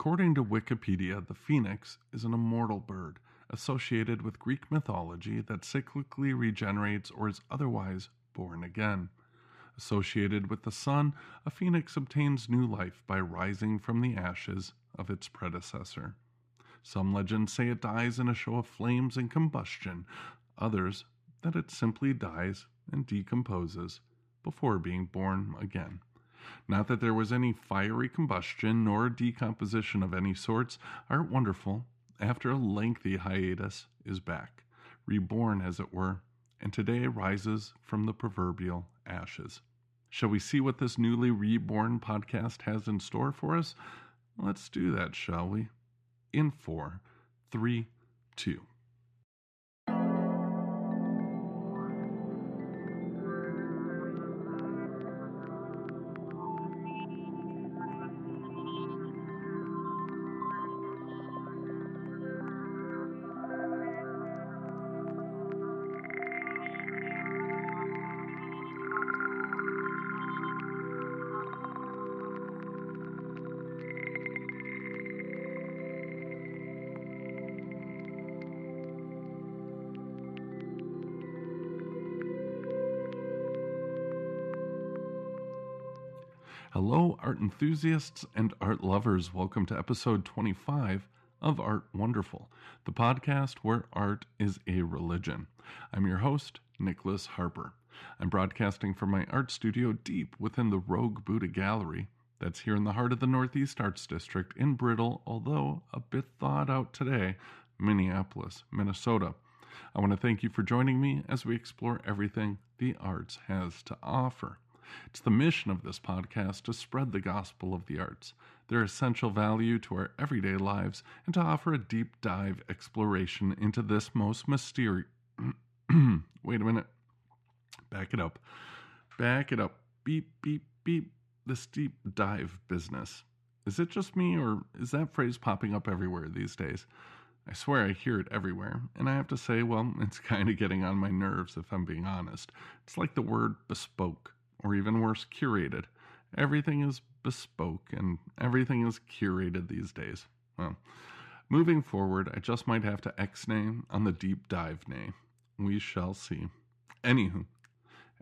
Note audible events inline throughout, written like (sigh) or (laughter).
According to Wikipedia, the phoenix is an immortal bird associated with Greek mythology that cyclically regenerates or is otherwise born again. Associated with the sun, a phoenix obtains new life by rising from the ashes of its predecessor. Some legends say it dies in a show of flames and combustion, others that it simply dies and decomposes before being born again. Not that there was any fiery combustion nor decomposition of any sorts. Art Wonderful, after a lengthy hiatus, is back, reborn as it were, and today rises from the proverbial ashes. Shall we see what this newly reborn podcast has in store for us? Let's do that, shall we? In four, three, two. Hello, art enthusiasts and art lovers. Welcome to episode 25 of Art Wonderful, the podcast where art is a religion. I'm your host, Nicholas Harper. I'm broadcasting from my art studio deep within the Rogue Buddha Gallery that's here in the heart of the Northeast Arts District in Brittle, although a bit thawed out today, Minneapolis, Minnesota. I want to thank you for joining me as we explore everything the arts has to offer. It's the mission of this podcast to spread the gospel of the arts, their essential value to our everyday lives, and to offer a deep dive exploration into this most mysterious. (clears throat) Wait a minute. Back it up. Back it up. Beep, beep, beep. This deep dive business. Is it just me, or is that phrase popping up everywhere these days? I swear I hear it everywhere, and I have to say, well, it's (laughs) kind of getting on my nerves if I'm being honest. It's like the word bespoke or even worse, curated. Everything is bespoke and everything is curated these days. Well, moving forward, I just might have to X name on the deep dive name. We shall see. Anywho,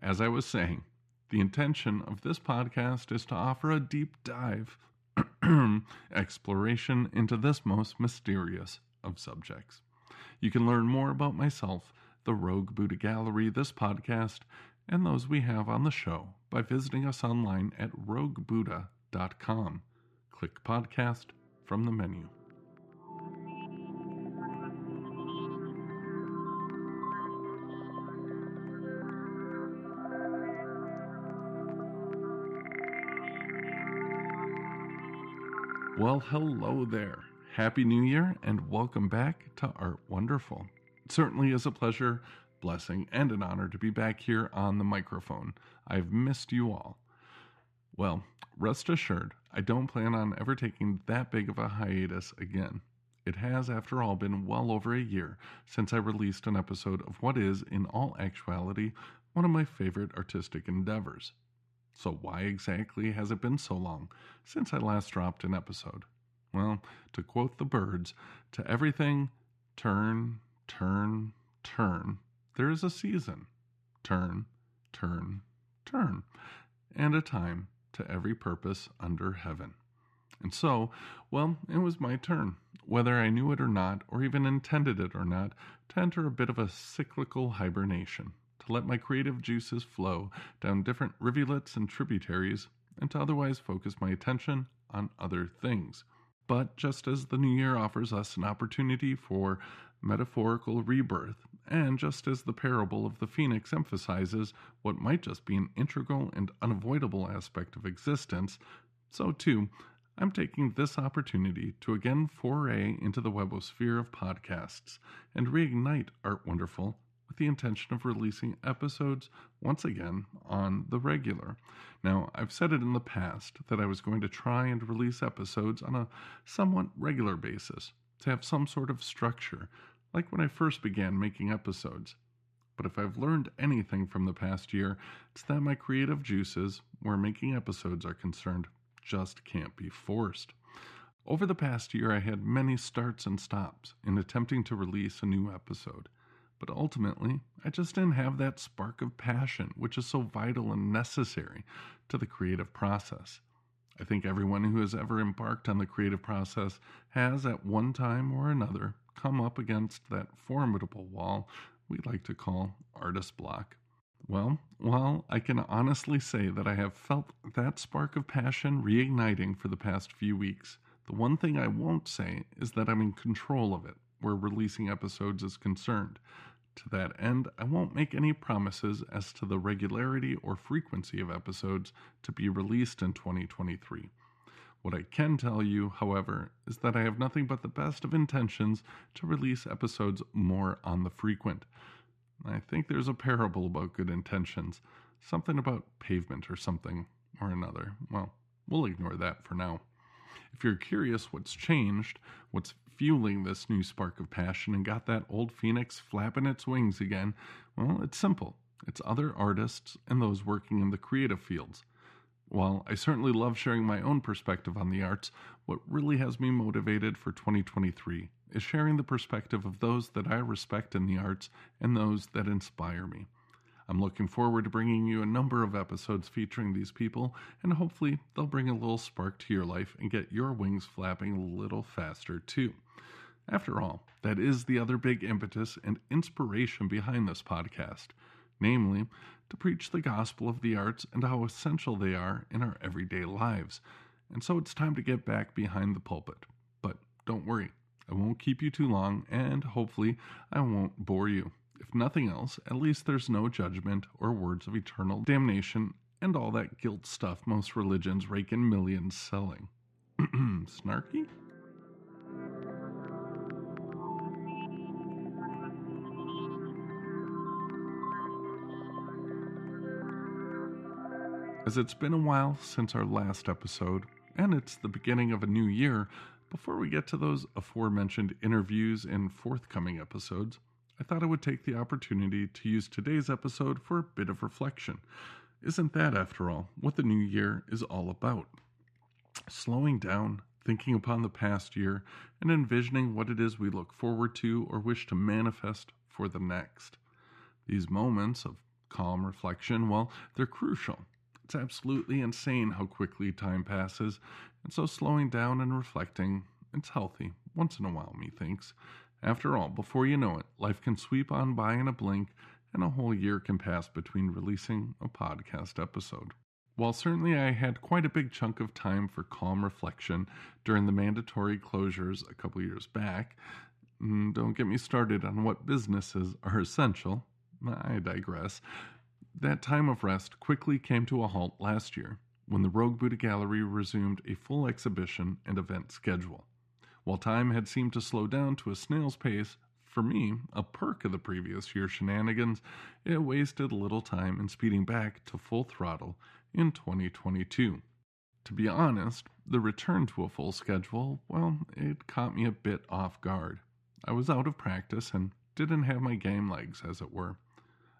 as I was saying, the intention of this podcast is to offer a deep dive (clears throat) exploration into this most mysterious of subjects. You can learn more about myself, the Rogue Buddha Gallery, this podcast, and those we have on the show by visiting us online at roguebuddha.com. Click podcast from the menu. Well, hello there. Happy New Year and welcome back to Art Wonderful. It certainly is a pleasure blessing, and an honor to be back here on the microphone. I've missed you all. Well, rest assured, I don't plan on ever taking that big of a hiatus again. It has, after all, been well over a year since I released an episode of what is, in all actuality, one of my favorite artistic endeavors. So, why exactly has it been so long since I last dropped an episode? Well, to quote the Byrds, to everything, turn, turn, turn, there is a season, turn, turn, turn, and a time to every purpose under heaven. And so, well, it was my turn, whether I knew it or not, or even intended it or not, to enter a bit of a cyclical hibernation, to let my creative juices flow down different rivulets and tributaries, and to otherwise focus my attention on other things. But just as the new year offers us an opportunity for metaphorical rebirth, and just as the parable of the phoenix emphasizes what might just be an integral and unavoidable aspect of existence, so too, I'm taking this opportunity to again foray into the webosphere of podcasts and reignite Art Wonderful with the intention of releasing episodes once again on the regular. Now, I've said it in the past that I was going to try and release episodes on a somewhat regular basis to have some sort of structure, like when I first began making episodes. But if I've learned anything from the past year, it's that my creative juices, where making episodes are concerned, just can't be forced. Over the past year, I had many starts and stops in attempting to release a new episode. But ultimately, I just didn't have that spark of passion, which is so vital and necessary to the creative process. I think everyone who has ever embarked on the creative process has, at one time or another, come up against that formidable wall we like to call artist block. Well, well, I can honestly say that I have felt that spark of passion reigniting for the past few weeks. The one thing I won't say is that I'm in control of it, where releasing episodes is concerned. To that end, I won't make any promises as to the regularity or frequency of episodes to be released in 2023. What I can tell you, however, is that I have nothing but the best of intentions to release episodes more on the frequent. I think there's a parable about good intentions, something about pavement or something or another. Well, we'll ignore that for now. If you're curious what's changed, what's fueling this new spark of passion and got that old phoenix flapping its wings again, well, it's simple. It's other artists and those working in the creative fields. While I certainly love sharing my own perspective on the arts, what really has me motivated for 2023 is sharing the perspective of those that I respect in the arts and those that inspire me. I'm looking forward to bringing you a number of episodes featuring these people, and hopefully they'll bring a little spark to your life and get your wings flapping a little faster too. After all, that is the other big impetus and inspiration behind this podcast, namely, to preach the gospel of the arts and how essential they are in our everyday lives. And so it's time to get back behind the pulpit. But don't worry, I won't keep you too long, and hopefully, I won't bore you. If nothing else, at least there's no judgment or words of eternal damnation and all that guilt stuff most religions rake in millions selling. (clears throat) Snarky? As it's been a while since our last episode, and it's the beginning of a new year, before we get to those aforementioned interviews and forthcoming episodes, I thought I would take the opportunity to use today's episode for a bit of reflection. Isn't that, after all, what the new year is all about? Slowing down, thinking upon the past year, and envisioning what it is we look forward to or wish to manifest for the next. These moments of calm reflection, well, they're crucial. It's absolutely insane how quickly time passes, and so slowing down and reflecting, it's healthy, once in a while, methinks. After all, before you know it, life can sweep on by in a blink, and a whole year can pass between releasing a podcast episode. While certainly I had quite a big chunk of time for calm reflection during the mandatory closures a couple years back, mm, don't get me started on what businesses are essential. I digress. That time of rest quickly came to a halt last year when the Rogue Buddha Gallery resumed a full exhibition and event schedule. While time had seemed to slow down to a snail's pace, for me, a perk of the previous year's shenanigans, it wasted little time in speeding back to full throttle in 2022. To be honest, the return to a full schedule, well, it caught me a bit off guard. I was out of practice and didn't have my game legs, as it were.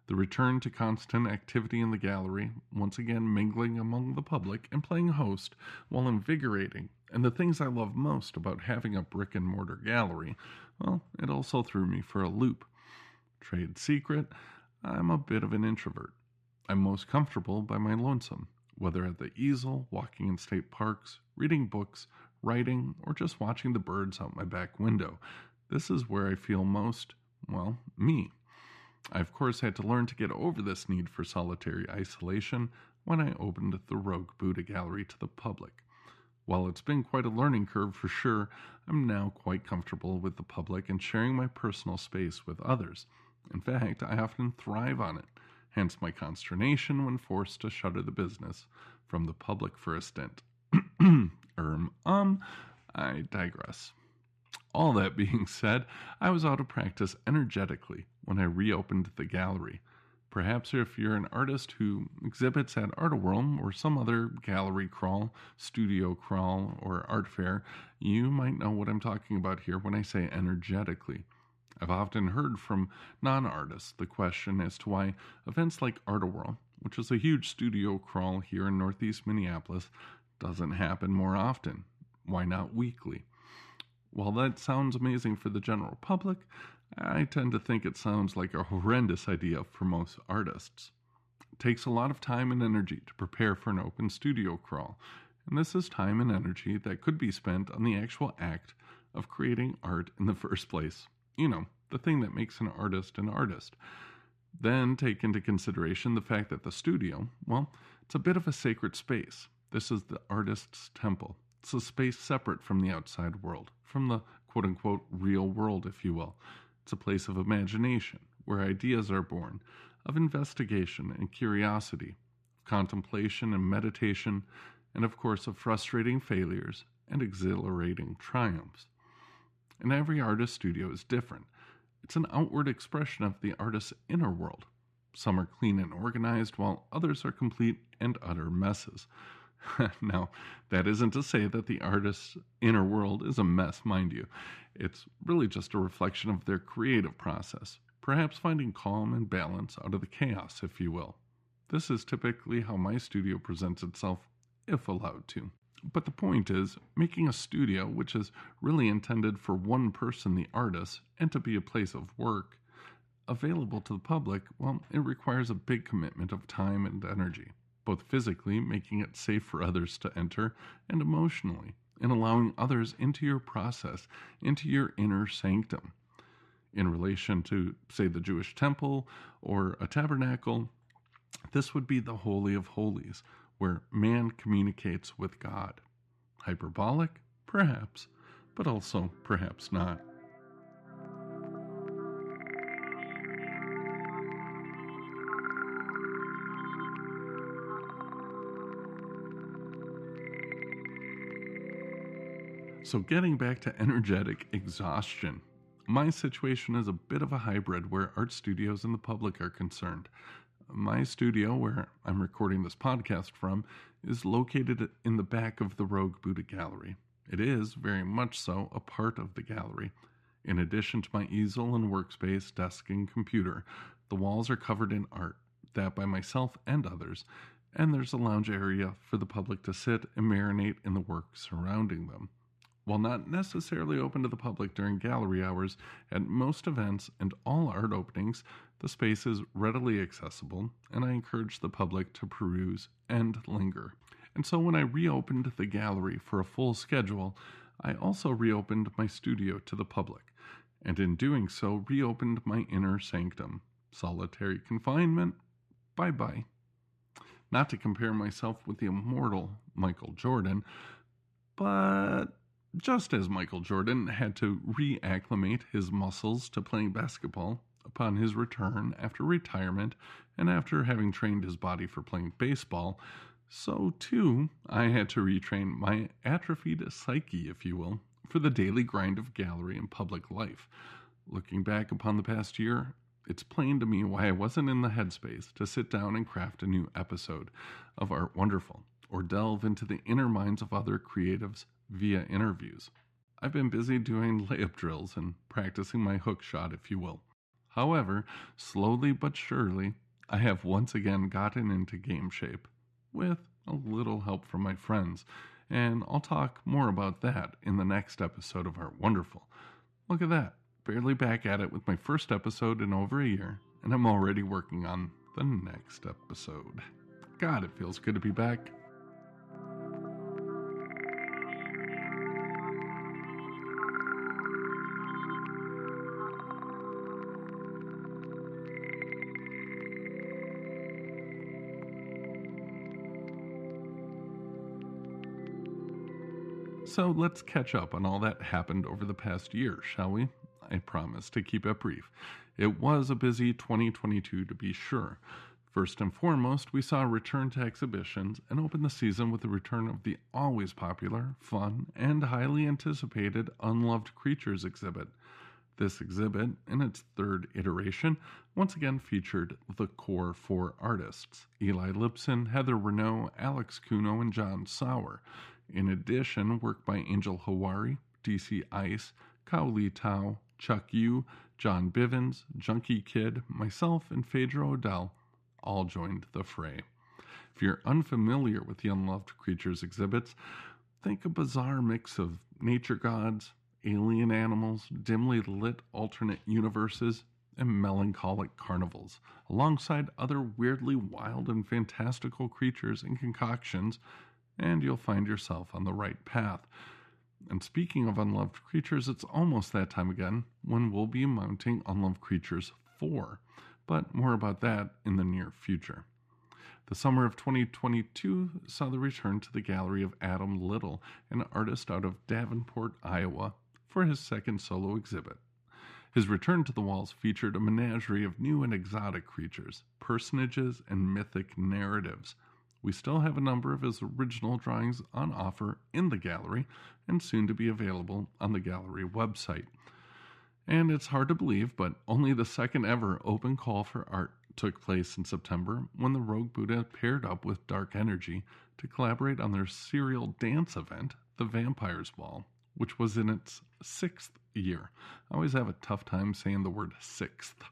The return to constant activity in the gallery, once again mingling among the public and playing host, while invigorating, and the things I love most about having a brick and mortar gallery, well, it also threw me for a loop. Trade secret, I'm a bit of an introvert. I'm most comfortable by my lonesome, whether at the easel, walking in state parks, reading books, writing, or just watching the birds out my back window. This is where I feel most, well, me. I, of course, had to learn to get over this need for solitary isolation when I opened the Rogue Buddha Gallery to the public. While it's been quite a learning curve for sure, I'm now quite comfortable with the public and sharing my personal space with others. In fact, I often thrive on it, hence my consternation when forced to shutter the business from the public for a stint. (clears throat) erm, um, I digress. All that being said, I was out of practice energetically when I reopened the gallery. Perhaps if you're an artist who exhibits at Art-A-Whirl or some other gallery crawl, studio crawl, or art fair, you might know what I'm talking about here when I say energetically. I've often heard from non artists the question as to why events like Art-A-Whirl, which is a huge studio crawl here in Northeast Minneapolis, doesn't happen more often. Why not weekly? While that sounds amazing for the general public, I tend to think it sounds like a horrendous idea for most artists. It takes a lot of time and energy to prepare for an open studio crawl, and this is time and energy that could be spent on the actual act of creating art in the first place. You know, the thing that makes an artist an artist. Then take into consideration the fact that the studio, well, it's a bit of a sacred space. This is the artist's temple. It's a space separate from the outside world, from the quote unquote real world, if you will. It's a place of imagination, where ideas are born, of investigation and curiosity, contemplation and meditation, and of course of frustrating failures and exhilarating triumphs. And every artist studio is different. It's an outward expression of the artist's inner world. Some are clean and organized, while others are complete and utter messes. (laughs) now, that isn't to say that the artist's inner world is a mess, mind you. It's really just a reflection of their creative process, perhaps finding calm and balance out of the chaos, if you will. This is typically how my studio presents itself, if allowed to. But the point is, making a studio which is really intended for one person, the artist, and to be a place of work, available to the public, well, it requires a big commitment of time and energy both physically, making it safe for others to enter, and emotionally, in allowing others into your process, into your inner sanctum. In relation to, say, the Jewish temple or a tabernacle, this would be the Holy of Holies, where man communicates with God. Hyperbolic? Perhaps, but also perhaps not. So, getting back to energetic exhaustion, my situation is a bit of a hybrid where art studios and the public are concerned. My studio, where I'm recording this podcast from, is located in the back of the Rogue Buddha Gallery. It is, very much so, a part of the gallery. In addition to my easel and workspace, desk, and computer, the walls are covered in art, that by myself and others, and there's a lounge area for the public to sit and marinate in the work surrounding them. While not necessarily open to the public during gallery hours, at most events and all art openings, the space is readily accessible, and I encourage the public to peruse and linger. And so when I reopened the gallery for a full schedule, I also reopened my studio to the public, and in doing so, reopened my inner sanctum. Solitary confinement? Bye bye. Not to compare myself with the immortal Michael Jordan, but just as Michael Jordan had to reacclimate his muscles to playing basketball upon his return after retirement and after having trained his body for playing baseball, so too I had to retrain my atrophied psyche, if you will, for the daily grind of gallery and public life. Looking back upon the past year, it's plain to me why I wasn't in the headspace to sit down and craft a new episode of Art Wonderful or delve into the inner minds of other creatives via interviews. I've been busy doing (laughs) layup drills and practicing my hook shot, if you will. However, slowly but surely, I have once again gotten into game shape, with a little help from my friends, and I'll talk more about that in the next episode of Art Wonderful. Look at that, barely back at it with my first episode in over a year, and I'm already working on the next episode. God, it feels good to be back. So let's catch up on all that happened over the past year, shall we? I promise to keep it brief. It was a busy 2022 to be sure. First and foremost, we saw a return to exhibitions and opened the season with the return of the always popular, fun, and highly anticipated Unloved Creatures exhibit. This exhibit, in its third iteration, once again featured the core four artists Eli Lipson, Heather Renault, Alex Kuno, and John Sauer. In addition, work by Angel Hawari, DC Ice, Li Tao, Chuck Yu, John Bivens, Junkie Kid, myself, and Phaedra Odell all joined the fray. If you're unfamiliar with the Unloved Creatures exhibits, Think a bizarre mix of nature gods, alien animals, dimly lit alternate universes, and melancholic carnivals, alongside other weirdly wild and fantastical creatures and concoctions, and you'll find yourself on the right path. And speaking of unloved creatures, it's almost that time again when we'll be mounting Unloved Creatures 4, but more about that in the near future. The summer of 2022 saw the return to the gallery of Adam Little, an artist out of Davenport, Iowa, for his second solo exhibit. His return to the walls featured a menagerie of new and exotic creatures, personages, and mythic narratives. We still have a number of his original drawings on offer in the gallery and soon to be available on the gallery website. And it's hard to believe, but only the second ever open call for art took place in September when the Rogue Buddha paired up with Dark Energy to collaborate on their serial dance event, The Vampires Ball, which was in its sixth year. I always have a tough time saying the word sixth.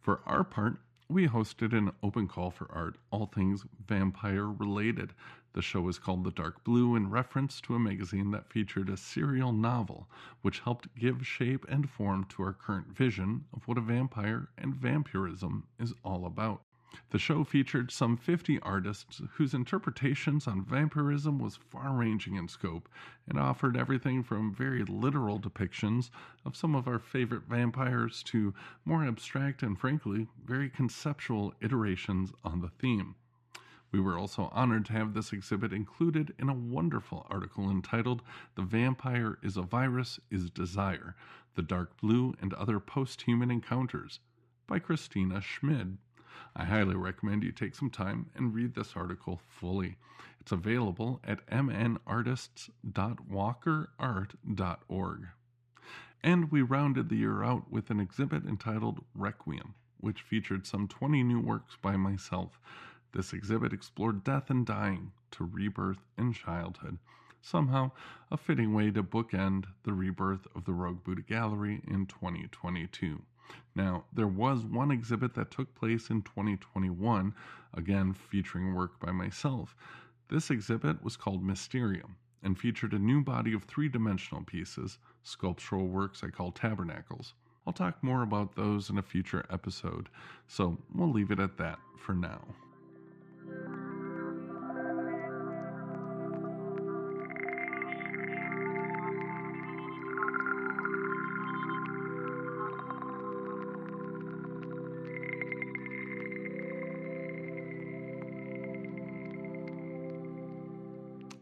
For our part, we hosted an open call for art, all things vampire related. The show was called The Dark Blue in reference to a magazine that featured a serial novel, which helped give shape and form to our current vision of what a vampire and vampirism is all about. The show featured some 50 artists whose interpretations on vampirism was far ranging in scope and offered everything from very literal depictions of some of our favorite vampires to more abstract and frankly very conceptual iterations on the theme. We were also honored to have this exhibit included in a wonderful article entitled The Vampire is a Virus is Desire The Dark Blue and Other Post Human Encounters by Christina Schmid. I highly recommend you take some time and read this article fully. It's available at mnartists.walkerart.org. And we rounded the year out with an exhibit entitled Requiem, which featured some 20 new works by myself. This exhibit explored death and dying to rebirth and childhood. Somehow, a fitting way to bookend the rebirth of the Rogue Buddha Gallery in 2022. Now, there was one exhibit that took place in 2021, again featuring work by myself. This exhibit was called Mysterium and featured a new body of three dimensional pieces, sculptural works I call tabernacles. I'll talk more about those in a future episode, so we'll leave it at that for now.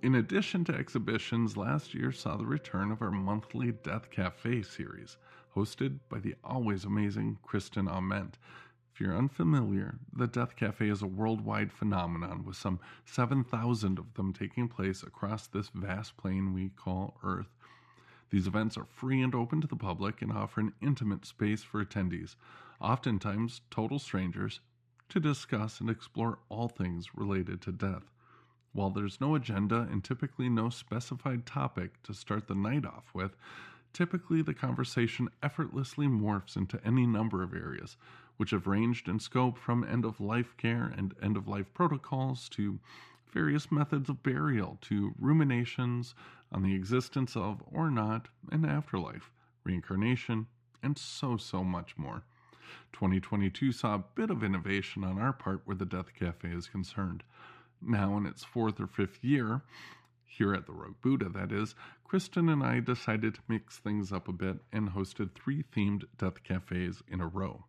In addition to exhibitions, last year saw the return of our monthly Death Cafe series, hosted by the always amazing Kristen Ament. If you're unfamiliar, the Death Cafe is a worldwide phenomenon with some 7,000 of them taking place across this vast plane we call Earth. These events are free and open to the public and offer an intimate space for attendees, oftentimes total strangers, to discuss and explore all things related to death. While there's no agenda and typically no specified topic to start the night off with, typically the conversation effortlessly morphs into any number of areas, which have ranged in scope from end of life care and end of life protocols to various methods of burial to ruminations on the existence of or not an afterlife, reincarnation, and so, so much more. 2022 saw a bit of innovation on our part where the Death Cafe is concerned now in its fourth or fifth year, here at the Rogue Buddha, that is, Kristen and I decided to mix things up a bit and hosted three themed death cafes in a row.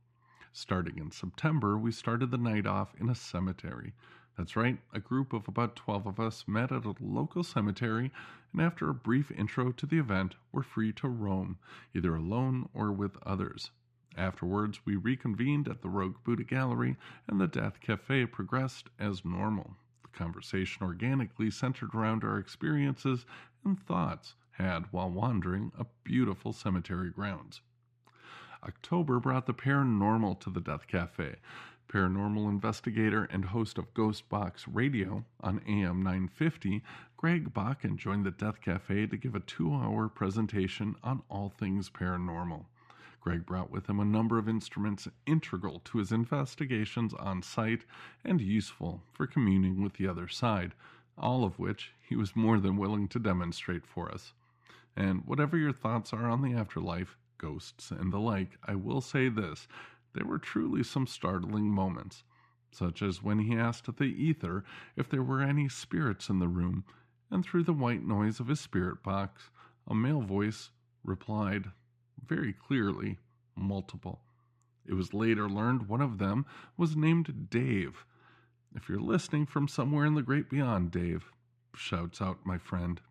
Starting in September, we started the night off in a cemetery. That's right, a group of about 12 of us met at a local cemetery, and after a brief intro to the event, were free to roam, either alone or with others. Afterwards, we reconvened at the Rogue Buddha Gallery, and the Death Cafe progressed as normal conversation organically centered around our experiences and thoughts had while wandering a beautiful cemetery grounds. October brought the paranormal to the Death Cafe. Paranormal investigator and host of Ghost Box Radio on AM 950, Greg Bakken joined the Death Cafe to give a two hour presentation on all things paranormal. Greg brought with him a number of instruments integral to his investigations on site and useful for communing with the other side, all of which he was more than willing to demonstrate for us. And whatever your thoughts are on the afterlife, ghosts, and the like, I will say this there were truly some startling moments, such as when he asked the ether if there were any spirits in the room, and through the white noise of his spirit box, a male voice replied very clearly, multiple. It was later learned one of them was named Dave. If you're listening from somewhere in the great beyond, Dave, shouts out my friend.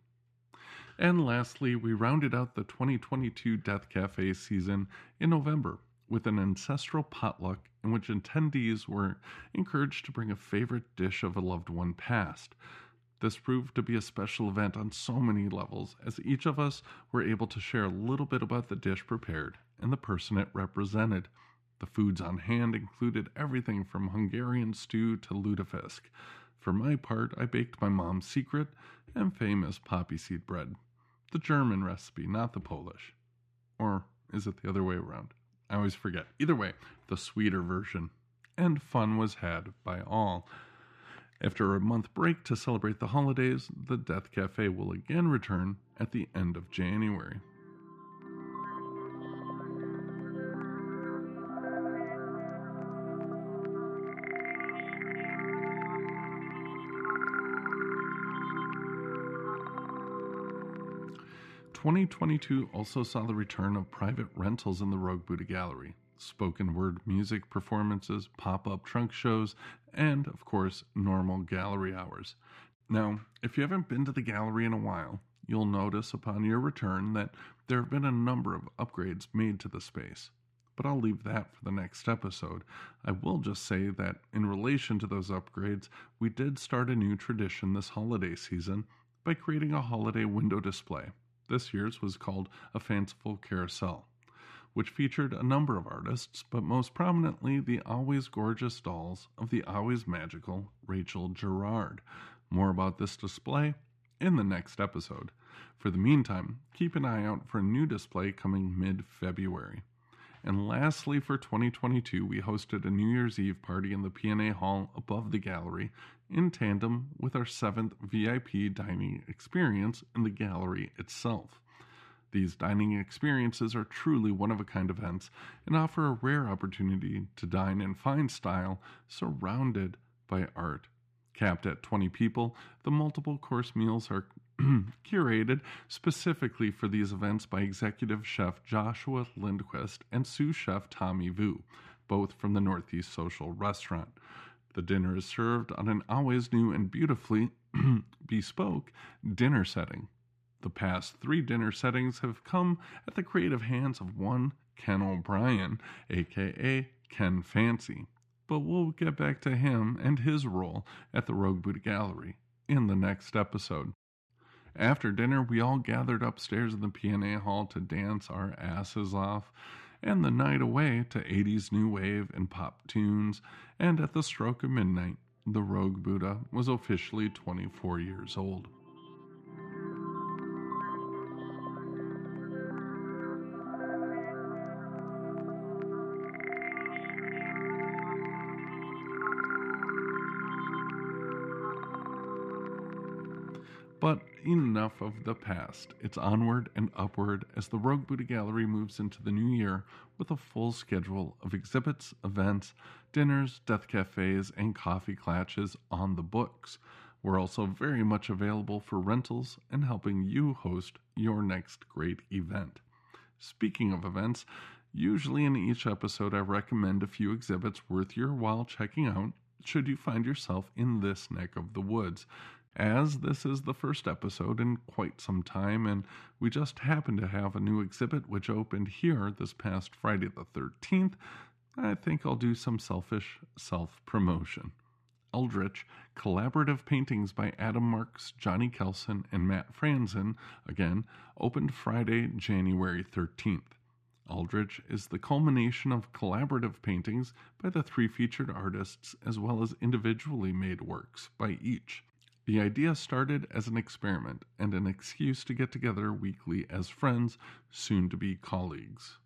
And lastly, we rounded out the 2022 Death Cafe season in November with an ancestral potluck in which attendees were encouraged to bring a favorite dish of a loved one past. This proved to be a special event on so many levels, as each of us were able to share a little bit about the dish prepared and the person it represented. The foods on hand included everything from Hungarian stew to lutefisk. For my part, I baked my mom's secret and famous poppy seed bread. The German recipe, not the Polish. Or is it the other way around? I always forget. Either way, the sweeter version. And fun was had by all. After a month break to celebrate the holidays, the Death Cafe will again return at the end of January. 2022 also saw the return of private rentals in the Rogue Buddha Gallery, spoken word music performances, pop up trunk shows, and, of course, normal gallery hours. Now, if you haven't been to the gallery in a while, you'll notice upon your return that there have been a number of upgrades made to the space. But I'll leave that for the next episode. I will just say that in relation to those upgrades, we did start a new tradition this holiday season by creating a holiday window display. This year's was called A Fanciful Carousel, which featured a number of artists, but most prominently the always gorgeous dolls of the always magical Rachel Gerard. More about this display in the next episode. For the meantime, keep an eye out for a new display coming mid February. And lastly, for 2022, we hosted a New Year's Eve party in the PNA Hall above the gallery in tandem with our seventh VIP dining experience in the gallery itself. These dining experiences are truly one of a kind events and offer a rare opportunity to dine in fine style surrounded by art. Capped at 20 people, the multiple course meals are (clears throat) curated specifically for these events by executive chef Joshua Lindquist and sous chef Tommy Vu, both from the Northeast Social Restaurant. The dinner is served on an always new and beautifully (clears throat) bespoke dinner setting. The past three dinner settings have come at the creative hands of one Ken O'Brien, aka Ken Fancy. But we'll get back to him and his role at the Rogue Buddha Gallery in the next episode. After dinner, we all gathered upstairs in the PNA hall to dance our asses off and the night away to 80s new wave and pop tunes, and at the stroke of midnight, the Rogue Buddha was officially 24 years old. Enough of the past. It's onward and upward as the Rogue Buddha Gallery moves into the new year with a full schedule of exhibits, events, dinners, death cafes, and coffee clatches on the books. We're also very much available for rentals and helping you host your next great event. Speaking of events, usually in each episode I recommend a few exhibits worth your while checking out should you find yourself in this neck of the woods as this is the first episode in quite some time, and we just happen to have a new exhibit which opened here this past Friday the 13th, I think I'll do some selfish self promotion. Eldritch Collaborative Paintings by Adam Marks, Johnny Kelson, and Matt Franzen, again, opened Friday, January 13th. Eldritch is the culmination of collaborative paintings by the three featured artists as well as individually made works by each. The idea started as an experiment and an excuse to get together weekly as friends, soon to be colleagues.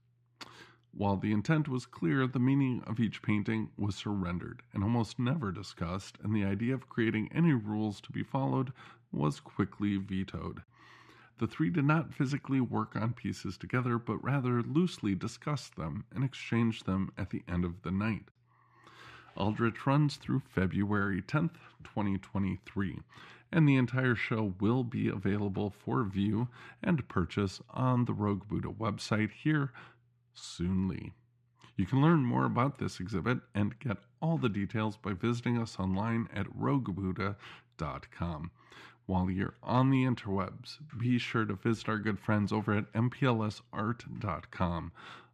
While the intent was clear, the meaning of each painting was surrendered and almost never discussed, and the idea of creating any rules to be followed was quickly vetoed. The three did not physically work on pieces together, but rather loosely discussed them and exchanged them at the end of the night. Eldritch runs through February 10th, 2023, and the entire show will be available for view and purchase on the Rogue Buddha website here soonly. You can learn more about this exhibit and get all the details by visiting us online at roguebuddha.com. While you're on the interwebs, be sure to visit our good friends over at mplsart.com.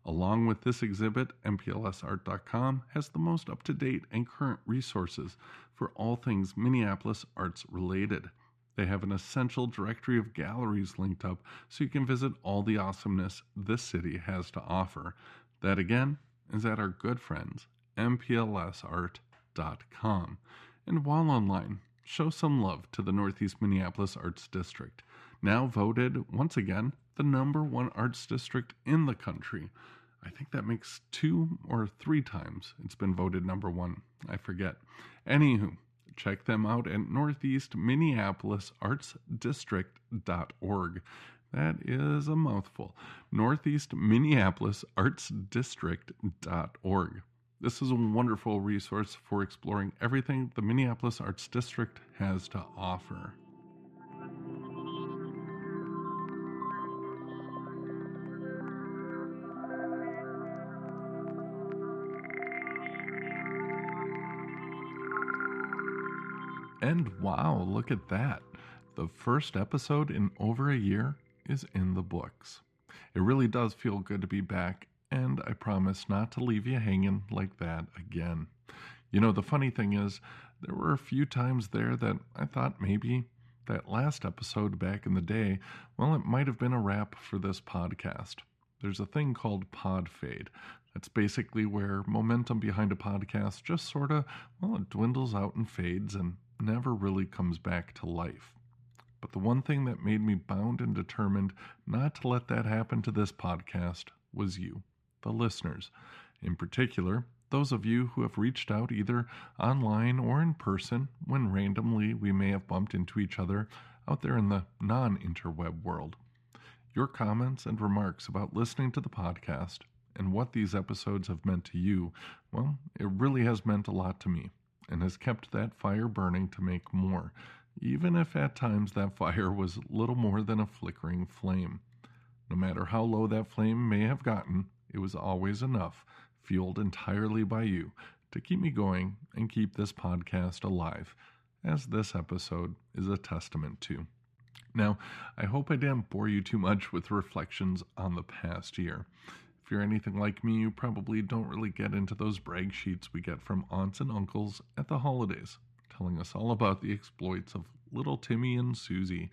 Along with this exhibit, mplsart.com has the most up to date and current resources for all things Minneapolis arts related. They have an essential directory of galleries linked up so you can visit all the awesomeness this city has to offer. That again is at our good friends, mplsart.com. And while online, show some love to the Northeast Minneapolis Arts District, now voted once again the number one arts district in the country. I think that makes two or three times it's been voted number one. I forget. Anywho, check them out at northeastminneapolisartsdistrict.org. That is a mouthful. northeastminneapolisartsdistrict.org. This is a wonderful resource for exploring everything the Minneapolis Arts District has to offer. And wow, look at that. The first episode in over a year is in the books. It really does feel good to be back and I promise not to leave you hanging like that again. You know, the funny thing is, there were a few times there that I thought maybe that last episode back in the day, well, it might have been a wrap for this podcast. There's a thing called pod fade. That's basically where momentum behind a podcast just sort of, well, it dwindles out and fades and never really comes back to life. But the one thing that made me bound and determined not to let that happen to this podcast was you the listeners. In particular, those of you who have reached out either online or in person when randomly we may have bumped into each other out there in the non interweb world. Your comments and remarks about listening to the podcast and what these episodes have meant to you, well, it really has meant a lot to me and has kept that fire burning to make more, even if at times that fire was little more than a flickering flame. No matter how low that flame may have gotten, it was always enough, fueled entirely by you, to keep me going and keep this podcast alive, as this episode is a testament to. Now, I hope I didn't bore you too much with reflections on the past year. If you're anything like me, you probably don't really get into those brag sheets we get from aunts and uncles at the holidays, telling us all about the exploits of little Timmy and Susie.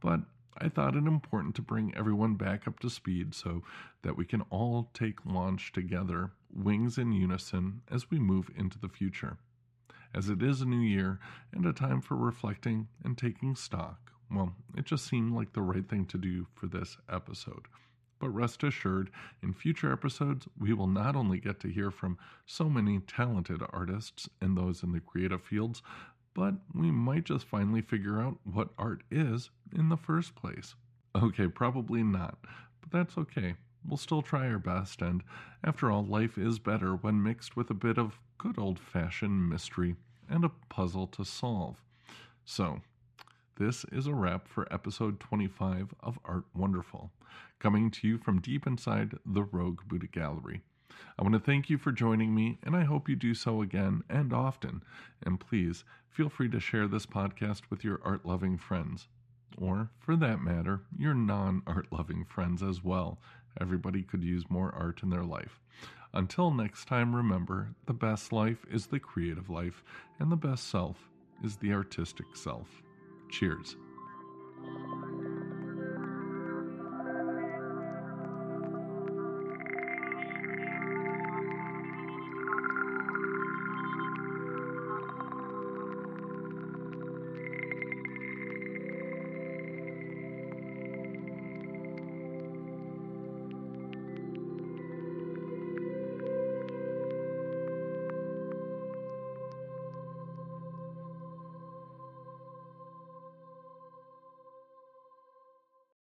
But I thought it important to bring everyone back up to speed so that we can all take launch together, wings in unison, as we move into the future. As it is a new year and a time for reflecting and taking stock, well, it just seemed like the right thing to do for this episode. But rest assured, in future episodes, we will not only get to hear from so many talented artists and those in the creative fields, but we might just finally figure out what art is in the first place. Okay, probably not, but that's okay. We'll still try our best, and after all, life is better when mixed with a bit of good old fashioned mystery and a puzzle to solve. So, this is a wrap for episode 25 of Art Wonderful, coming to you from deep inside the Rogue Buddha Gallery. I want to thank you for joining me, and I hope you do so again and often. And please feel free to share this podcast with your art loving friends, or for that matter, your non art loving friends as well. Everybody could use more art in their life. Until next time, remember the best life is the creative life, and the best self is the artistic self. Cheers.